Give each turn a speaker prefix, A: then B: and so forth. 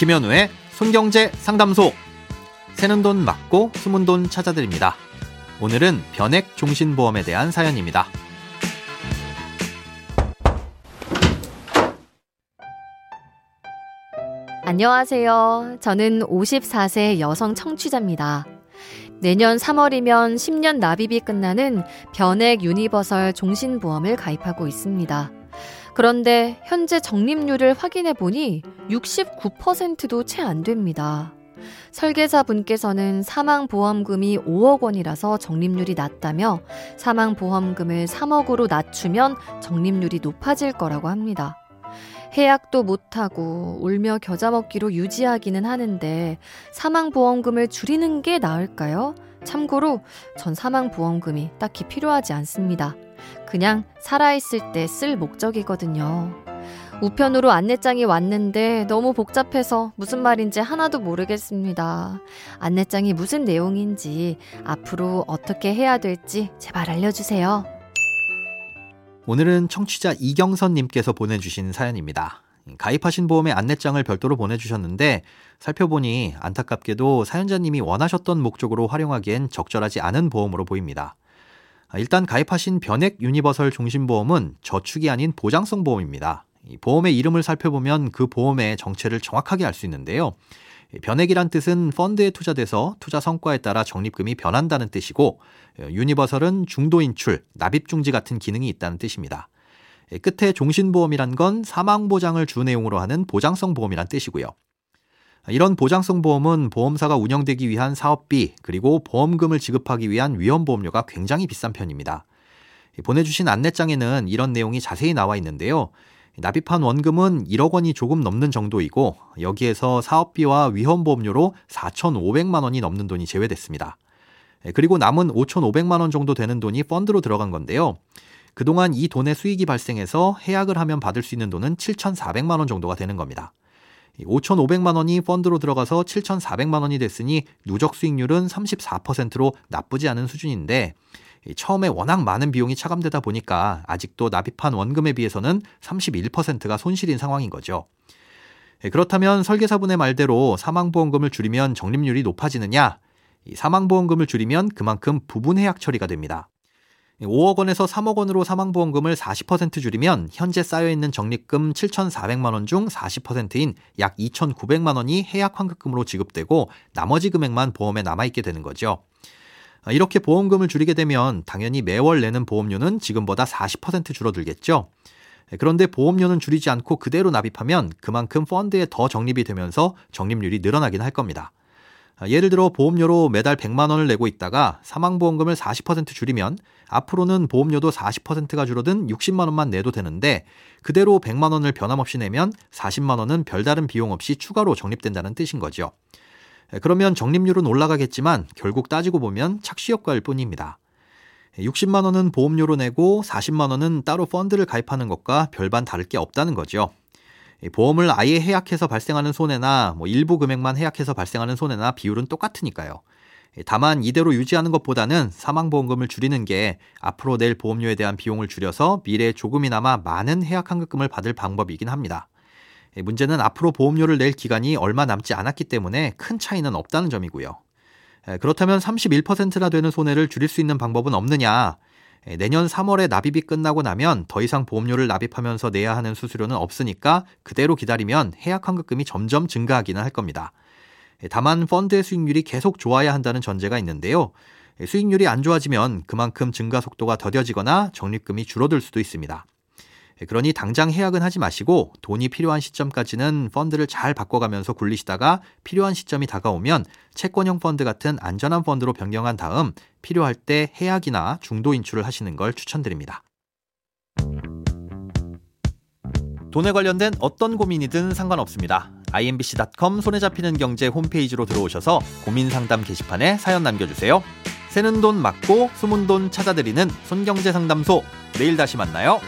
A: 김현우의 손경제 상담소. 새는 돈 맞고 숨은 돈 찾아드립니다. 오늘은 변액 종신보험에 대한 사연입니다.
B: 안녕하세요. 저는 54세 여성 청취자입니다. 내년 3월이면 10년 납입이 끝나는 변액 유니버설 종신보험을 가입하고 있습니다. 그런데 현재 적립률을 확인해 보니 69%도 채 안 됩니다. 설계사 분께서는 사망보험금이 5억 원이라서 적립률이 낮다며 사망보험금을 3억으로 낮추면 적립률이 높아질 거라고 합니다. 해약도 못하고 울며 겨자 먹기로 유지하기는 하는데 사망보험금을 줄이는 게 나을까요? 참고로 전 사망보험금이 딱히 필요하지 않습니다. 그냥 살아있을 때 쓸 목적이거든요. 우편으로 안내장이 왔는데 너무 복잡해서 무슨 말인지 하나도 모르겠습니다. 안내장이 무슨 내용인지 앞으로 어떻게 해야 될지 제발 알려주세요.
A: 오늘은 청취자 이경선님께서 보내주신 사연입니다. 가입하신 보험의 안내장을 별도로 보내주셨는데 살펴보니 안타깝게도 사연자님이 원하셨던 목적으로 활용하기엔 적절하지 않은 보험으로 보입니다. 일단 가입하신 변액 유니버설 종신보험은 저축이 아닌 보장성 보험입니다. 보험의 이름을 살펴보면 그 보험의 정체를 정확하게 알 수 있는데요. 변액이란 뜻은 펀드에 투자돼서 투자 성과에 따라 적립금이 변한다는 뜻이고 유니버설은 중도 인출, 납입 중지 같은 기능이 있다는 뜻입니다. 끝에 종신보험이란 건 사망보장을 주 내용으로 하는 보장성 보험이란 뜻이고요. 이런 보장성 보험은 보험사가 운영되기 위한 사업비 그리고 보험금을 지급하기 위한 위험보험료가 굉장히 비싼 편입니다. 보내주신 안내장에는 이런 내용이 자세히 나와 있는데요. 납입한 원금은 1억 원이 조금 넘는 정도이고 여기에서 사업비와 위험보험료로 4,500만 원이 넘는 돈이 제외됐습니다. 그리고 남은 5,500만 원 정도 되는 돈이 펀드로 들어간 건데요. 그동안 이 돈의 수익이 발생해서 해약을 하면 받을 수 있는 돈은 7,400만 원 정도가 되는 겁니다. 5,500만 원이 펀드로 들어가서 7,400만 원이 됐으니 누적 수익률은 34%로 나쁘지 않은 수준인데 처음에 워낙 많은 비용이 차감되다 보니까 아직도 납입한 원금에 비해서는 31%가 손실인 상황인 거죠. 예, 그렇다면 설계사분의 말대로 사망보험금을 줄이면 적립률이 높아지느냐? 사망보험금을 줄이면 그만큼 부분해약 처리가 됩니다. 5억 원에서 3억 원으로 사망보험금을 40% 줄이면 현재 쌓여있는 적립금 7,400만 원 중 40%인 약 2,900만 원이 해약 환급금으로 지급되고 나머지 금액만 보험에 남아있게 되는 거죠. 아, 이렇게 보험금을 줄이게 되면 당연히 매월 내는 보험료는 지금보다 40% 줄어들겠죠. 그런데 보험료는 줄이지 않고 그대로 납입하면 그만큼 펀드에 더 적립이 되면서 적립률이 늘어나긴 할 겁니다. 아, 예를 들어 보험료로 매달 100만 원을 내고 있다가 사망보험금을 40% 줄이면 앞으로는 보험료도 40%가 줄어든 60만 원만 내도 되는데 그대로 100만 원을 변함없이 내면 40만 원은 별다른 비용 없이 추가로 적립된다는 뜻인 거죠. 그러면 적립률은 올라가겠지만 결국 따지고 보면 착시 효과일 뿐입니다. 60만 원은 보험료로 내고 40만 원은 따로 펀드를 가입하는 것과 별반 다를 게 없다는 거죠. 보험을 아예 해약해서 발생하는 손해나 뭐 일부 금액만 해약해서 발생하는 손해나 비율은 똑같으니까요. 다만 이대로 유지하는 것보다는 사망보험금을 줄이는 게 앞으로 낼 보험료에 대한 비용을 줄여서 미래에 조금이나마 많은 해약 환급금을 받을 방법이긴 합니다. 예, 문제는 앞으로 보험료를 낼 기간이 얼마 남지 않았기 때문에 큰 차이는 없다는 점이고요. 예, 그렇다면 31%나 되는 손해를 줄일 수 있는 방법은 없느냐? 예, 내년 3월에 납입이 끝나고 나면 더 이상 보험료를 납입하면서 내야 하는 수수료는 없으니까 그대로 기다리면 해약 환급금이 점점 증가하기는 할 겁니다. 다만 펀드의 수익률이 계속 좋아야 한다는 전제가 있는데요. 수익률이 안 좋아지면 그만큼 증가 속도가 더뎌지거나 적립금이 줄어들 수도 있습니다. 예, 그러니 당장 해약은 하지 마시고 돈이 필요한 시점까지는 펀드를 잘 바꿔가면서 굴리시다가 필요한 시점이 다가오면 채권형 펀드 같은 안전한 펀드로 변경한 다음 필요할 때 해약이나 중도 인출을 하시는 걸 추천드립니다. 돈에 관련된 어떤 고민이든 상관없습니다. imbc.com 손에 잡히는 경제 홈페이지로 들어오셔서 고민 상담 게시판에 사연 남겨주세요. 새는 돈 맞고 숨은 돈 찾아드리는 손경제 상담소. 내일 다시 만나요.